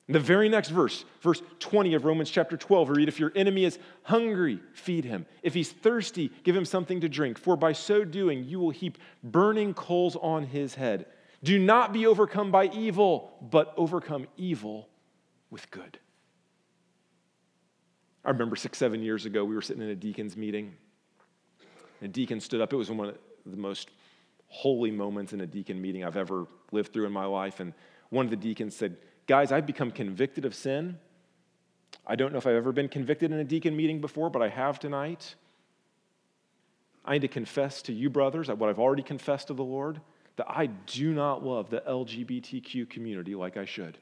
The very next verse, verse 20 of Romans chapter 12, we read, If your enemy is hungry, feed him. If he's thirsty, give him something to drink, for by so doing, you will heap burning coals on his head. Do not be overcome by evil, but overcome evil with good. I remember six, seven years ago, we were sitting in a deacon's meeting. And A deacon stood up. It was one of the most holy moments in a deacon meeting I've ever lived through in my life. And one of the deacons said, Guys, I've become convicted of sin. I don't know if I've ever been convicted in a deacon meeting before, but I have tonight. I need to confess to you, brothers, what I've already confessed to the Lord, that I do not love the LGBTQ community like I should.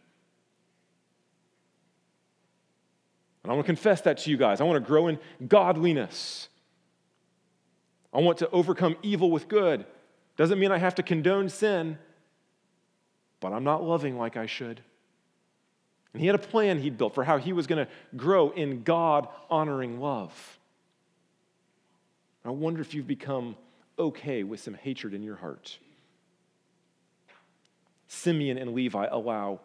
And I want to confess that to you guys. I want to grow in godliness. I want to overcome evil with good. Doesn't mean I have to condone sin, but I'm not loving like I should. And he had a plan he'd built for how he was going to grow in God honoring love. I wonder if you've become okay with some hatred in your heart. Simeon and Levi allow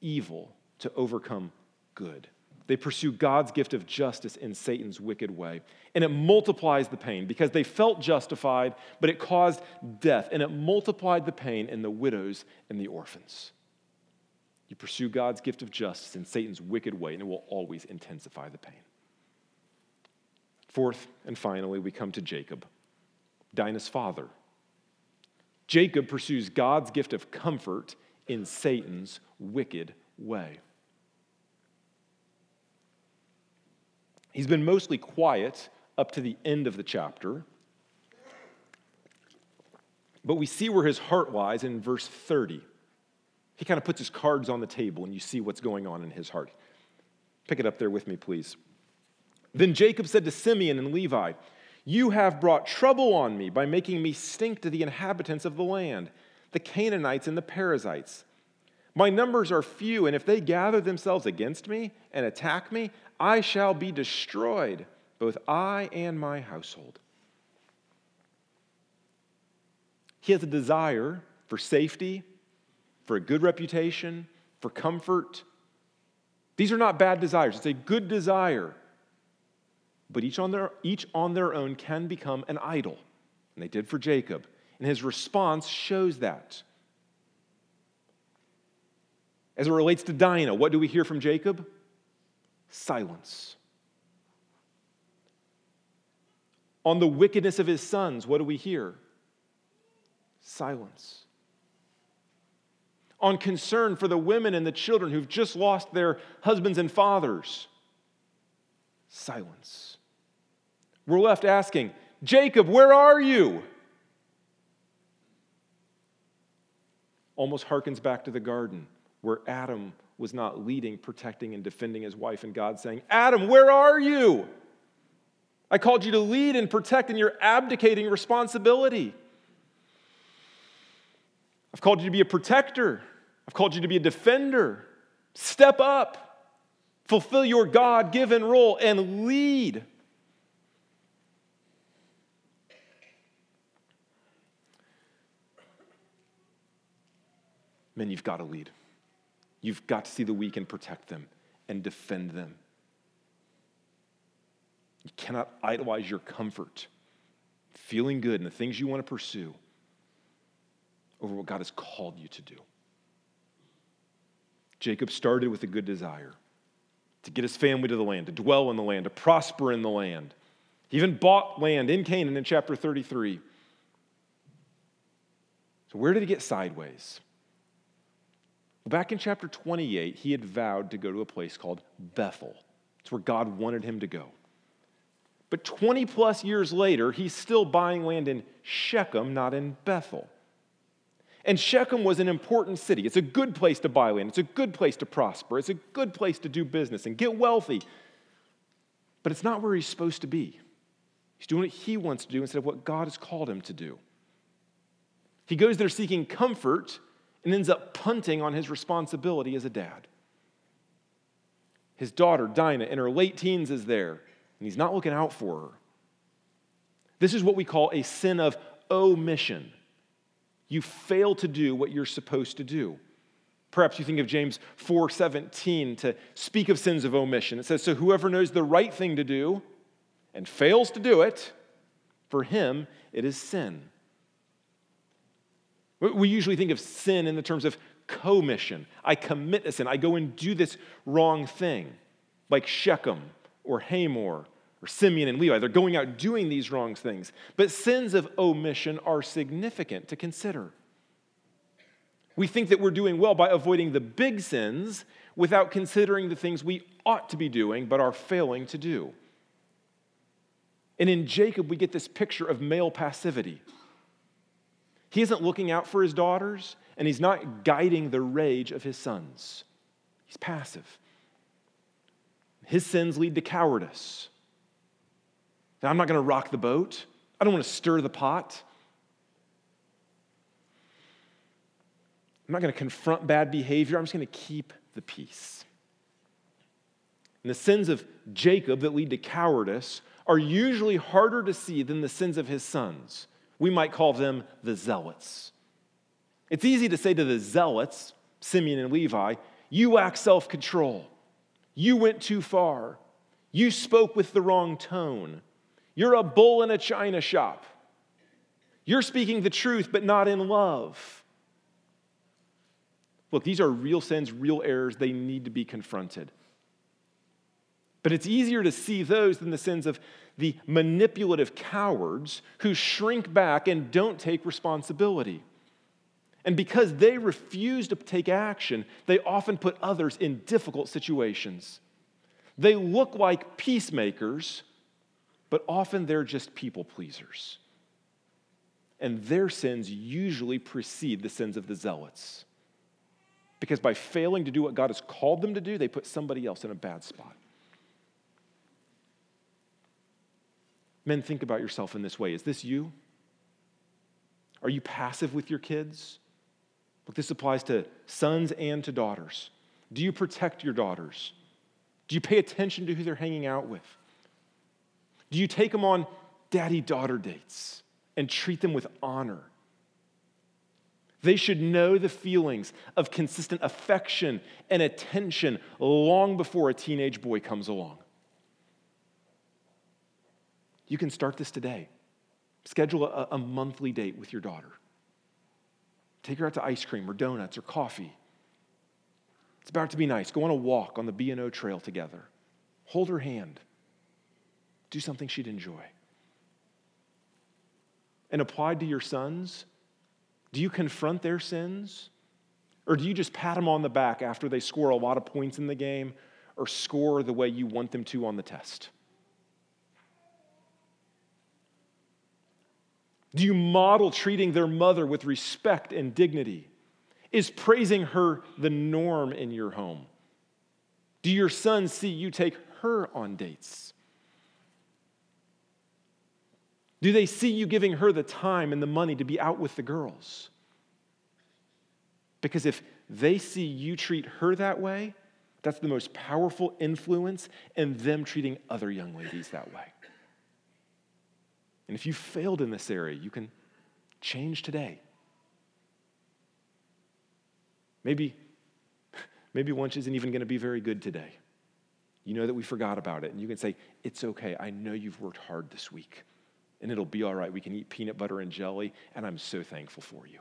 evil to overcome good. They pursue God's gift of justice in Satan's wicked way. And it multiplies the pain because they felt justified, but it caused death. And it multiplied the pain in the widows and the orphans. You pursue God's gift of justice in Satan's wicked way, and it will always intensify the pain. Fourth and finally, we come to Jacob, Dinah's father. Jacob pursues God's gift of comfort in Satan's wicked way. He's been mostly quiet up to the end of the chapter. But we see where his heart lies in verse 30. He kind of puts his cards on the table and you see what's going on in his heart. Pick it up there with me, please. Then Jacob said to Simeon and Levi, You have brought trouble on me by making me stink to the inhabitants of the land, the Canaanites and the Perizzites. My numbers are few, and if they gather themselves against me and attack me, I shall be destroyed, both I and my household. He has a desire for safety for a good reputation, for comfort. These are not bad desires, it's a good desire. But each on their, each on their own can become an idol. And they did for Jacob. And his response shows that. As it relates to Dinah, what do we hear from Jacob? Silence. On the wickedness of his sons, what do we hear? Silence on concern for the women and the children who've just lost their husbands and fathers? Silence. We're left asking, Jacob, where are you? Almost harkens back to the garden where Adam was not leading, protecting, and defending his wife, and God saying, Adam, where are you? I called you to lead and protect, and you're abdicating responsibility. I've called you to be a protector. I've called you to be a defender. Step up, fulfill your God given role, and lead. Men, you've got to lead. You've got to see the weak and protect them and defend them. You cannot idolize your comfort, feeling good, and the things you want to pursue over what God has called you to do. Jacob started with a good desire to get his family to the land, to dwell in the land, to prosper in the land. He even bought land in Canaan in chapter 33. So, where did he get sideways? Back in chapter 28, he had vowed to go to a place called Bethel. It's where God wanted him to go. But 20 plus years later, he's still buying land in Shechem, not in Bethel. And Shechem was an important city. It's a good place to buy land, it's a good place to prosper, it's a good place to do business and get wealthy. But it's not where he's supposed to be. He's doing what he wants to do instead of what God has called him to do. He goes there seeking comfort and ends up punting on his responsibility as a dad. His daughter, Dinah, in her late teens, is there, and he's not looking out for her. This is what we call a sin of omission. You fail to do what you're supposed to do. Perhaps you think of James 4:17 to speak of sins of omission. It says, "So whoever knows the right thing to do and fails to do it, for him it is sin." We usually think of sin in the terms of commission. I commit a sin. I go and do this wrong thing, like Shechem or Hamor or Simeon and Levi. They're going out doing these wrong things. But sins of omission are significant to consider. We think that we're doing well by avoiding the big sins without considering the things we ought to be doing but are failing to do. And in Jacob, we get this picture of male passivity. He isn't looking out for his daughters, and he's not guiding the rage of his sons. He's passive. His sins lead to cowardice. Now, I'm not going to rock the boat. I don't want to stir the pot. I'm not going to confront bad behavior. I'm just going to keep the peace. And the sins of Jacob that lead to cowardice are usually harder to see than the sins of his sons. We might call them the zealots. It's easy to say to the zealots, Simeon and Levi, you lack self control. You went too far. You spoke with the wrong tone. You're a bull in a china shop. You're speaking the truth, but not in love. Look, these are real sins, real errors. They need to be confronted. But it's easier to see those than the sins of the manipulative cowards who shrink back and don't take responsibility. And because they refuse to take action, they often put others in difficult situations. They look like peacemakers, but often they're just people pleasers. And their sins usually precede the sins of the zealots because by failing to do what God has called them to do, they put somebody else in a bad spot. Men, think about yourself in this way. Is this you? Are you passive with your kids? Look, this applies to sons and to daughters. Do you protect your daughters? Do you pay attention to who they're hanging out with? Do you take them on daddy daughter dates and treat them with honor? They should know the feelings of consistent affection and attention long before a teenage boy comes along. You can start this today. Schedule a, a, monthly date with your daughter. Take her out to ice cream or donuts or coffee. It's about to be nice. Go on a walk on the B&O trail together. Hold her hand. Do something she'd enjoy. And applied to your sons, do you confront their sins? Or do you just pat them on the back after they score a lot of points in the game or score the way you want them to on the test? Do you model treating their mother with respect and dignity? Is praising her the norm in your home? Do your sons see you take her on dates? Do they see you giving her the time and the money to be out with the girls? Because if they see you treat her that way, that's the most powerful influence in them treating other young ladies that way. And if you failed in this area, you can change today. Maybe, maybe lunch isn't even going to be very good today. You know that we forgot about it, and you can say, It's okay. I know you've worked hard this week and it'll be all right. We can eat peanut butter and jelly, and I'm so thankful for you.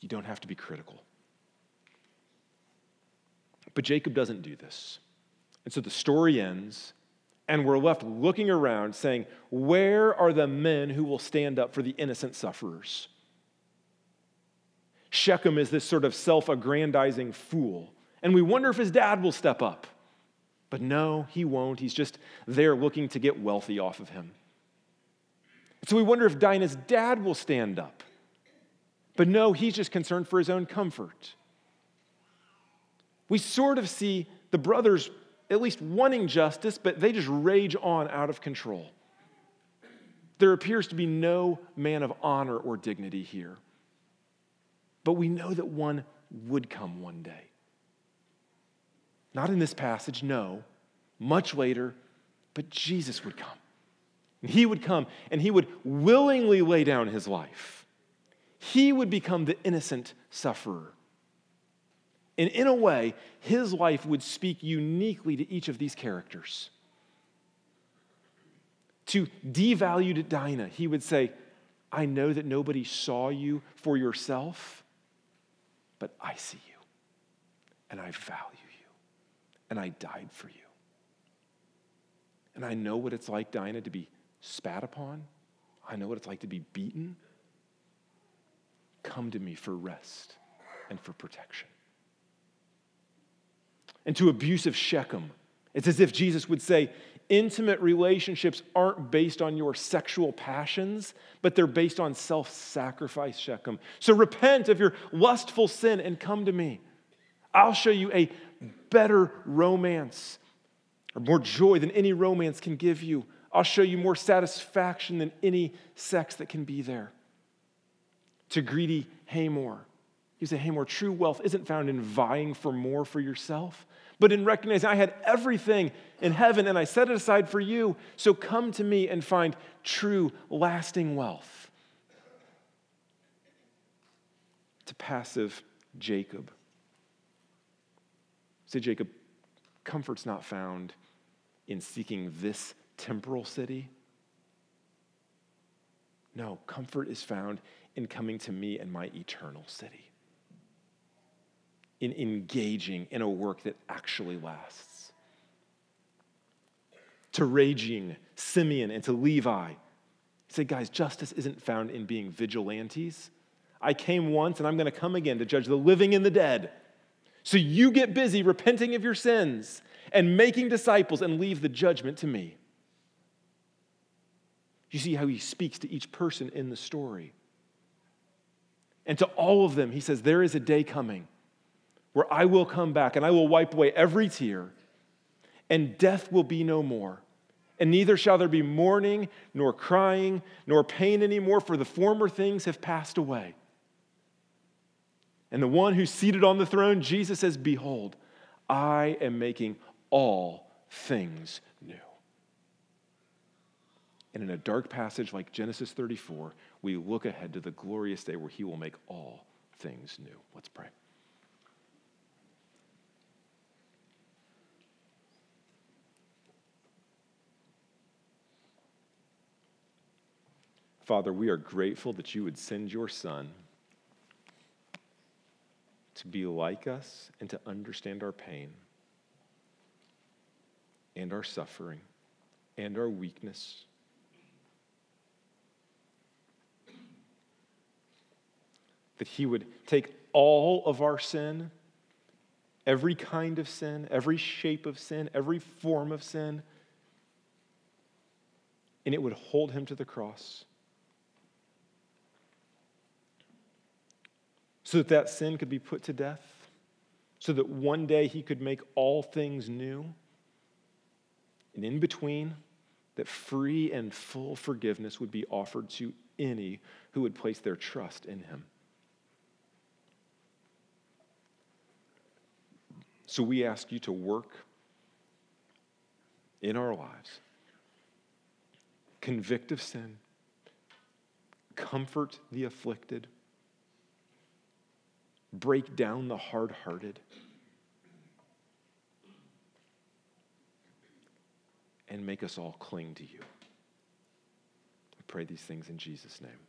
You don't have to be critical. But Jacob doesn't do this. And so the story ends, and we're left looking around saying, Where are the men who will stand up for the innocent sufferers? Shechem is this sort of self aggrandizing fool, and we wonder if his dad will step up. But no, he won't. He's just there looking to get wealthy off of him. So we wonder if Dinah's dad will stand up. But no, he's just concerned for his own comfort. We sort of see the brothers at least wanting justice, but they just rage on out of control. There appears to be no man of honor or dignity here. But we know that one would come one day. Not in this passage, no. Much later, but Jesus would come. And he would come and he would willingly lay down his life. He would become the innocent sufferer. And in a way, his life would speak uniquely to each of these characters. To devalued Dinah, he would say, I know that nobody saw you for yourself, but I see you, and I value and I died for you. And I know what it's like, Dinah, to be spat upon. I know what it's like to be beaten. Come to me for rest and for protection. And to abusive Shechem, it's as if Jesus would say, Intimate relationships aren't based on your sexual passions, but they're based on self sacrifice, Shechem. So repent of your lustful sin and come to me. I'll show you a better romance or more joy than any romance can give you. I'll show you more satisfaction than any sex that can be there. To greedy Hamor, you say, Hamor, true wealth isn't found in vying for more for yourself, but in recognizing I had everything in heaven and I set it aside for you. So come to me and find true, lasting wealth. To passive Jacob. Say, Jacob, comfort's not found in seeking this temporal city. No, comfort is found in coming to me and my eternal city in engaging in a work that actually lasts. To raging Simeon and to Levi, say, guys, justice isn't found in being vigilantes. I came once and I'm going to come again to judge the living and the dead. So you get busy repenting of your sins and making disciples and leave the judgment to me. You see how he speaks to each person in the story. And to all of them, he says, There is a day coming where I will come back and I will wipe away every tear, and death will be no more. And neither shall there be mourning, nor crying, nor pain anymore, for the former things have passed away. And the one who's seated on the throne, Jesus says, Behold, I am making all things new. And in a dark passage like Genesis 34, we look ahead to the glorious day where he will make all things new. Let's pray. Father, we are grateful that you would send your Son to be like us and to understand our pain and our suffering and our weakness. That He would take all of our sin, every kind of sin, every shape of sin, every form of sin, and it would hold Him to the cross so that that sin could be put to death, so that one day he could make all things new. And in between, that free and full forgiveness would be offered to any who would place their trust in him. So we ask you to work in our lives, convict of sin, comfort the afflicted break down the hard hearted, and make us all cling to you. I pray these things in Jesus' name.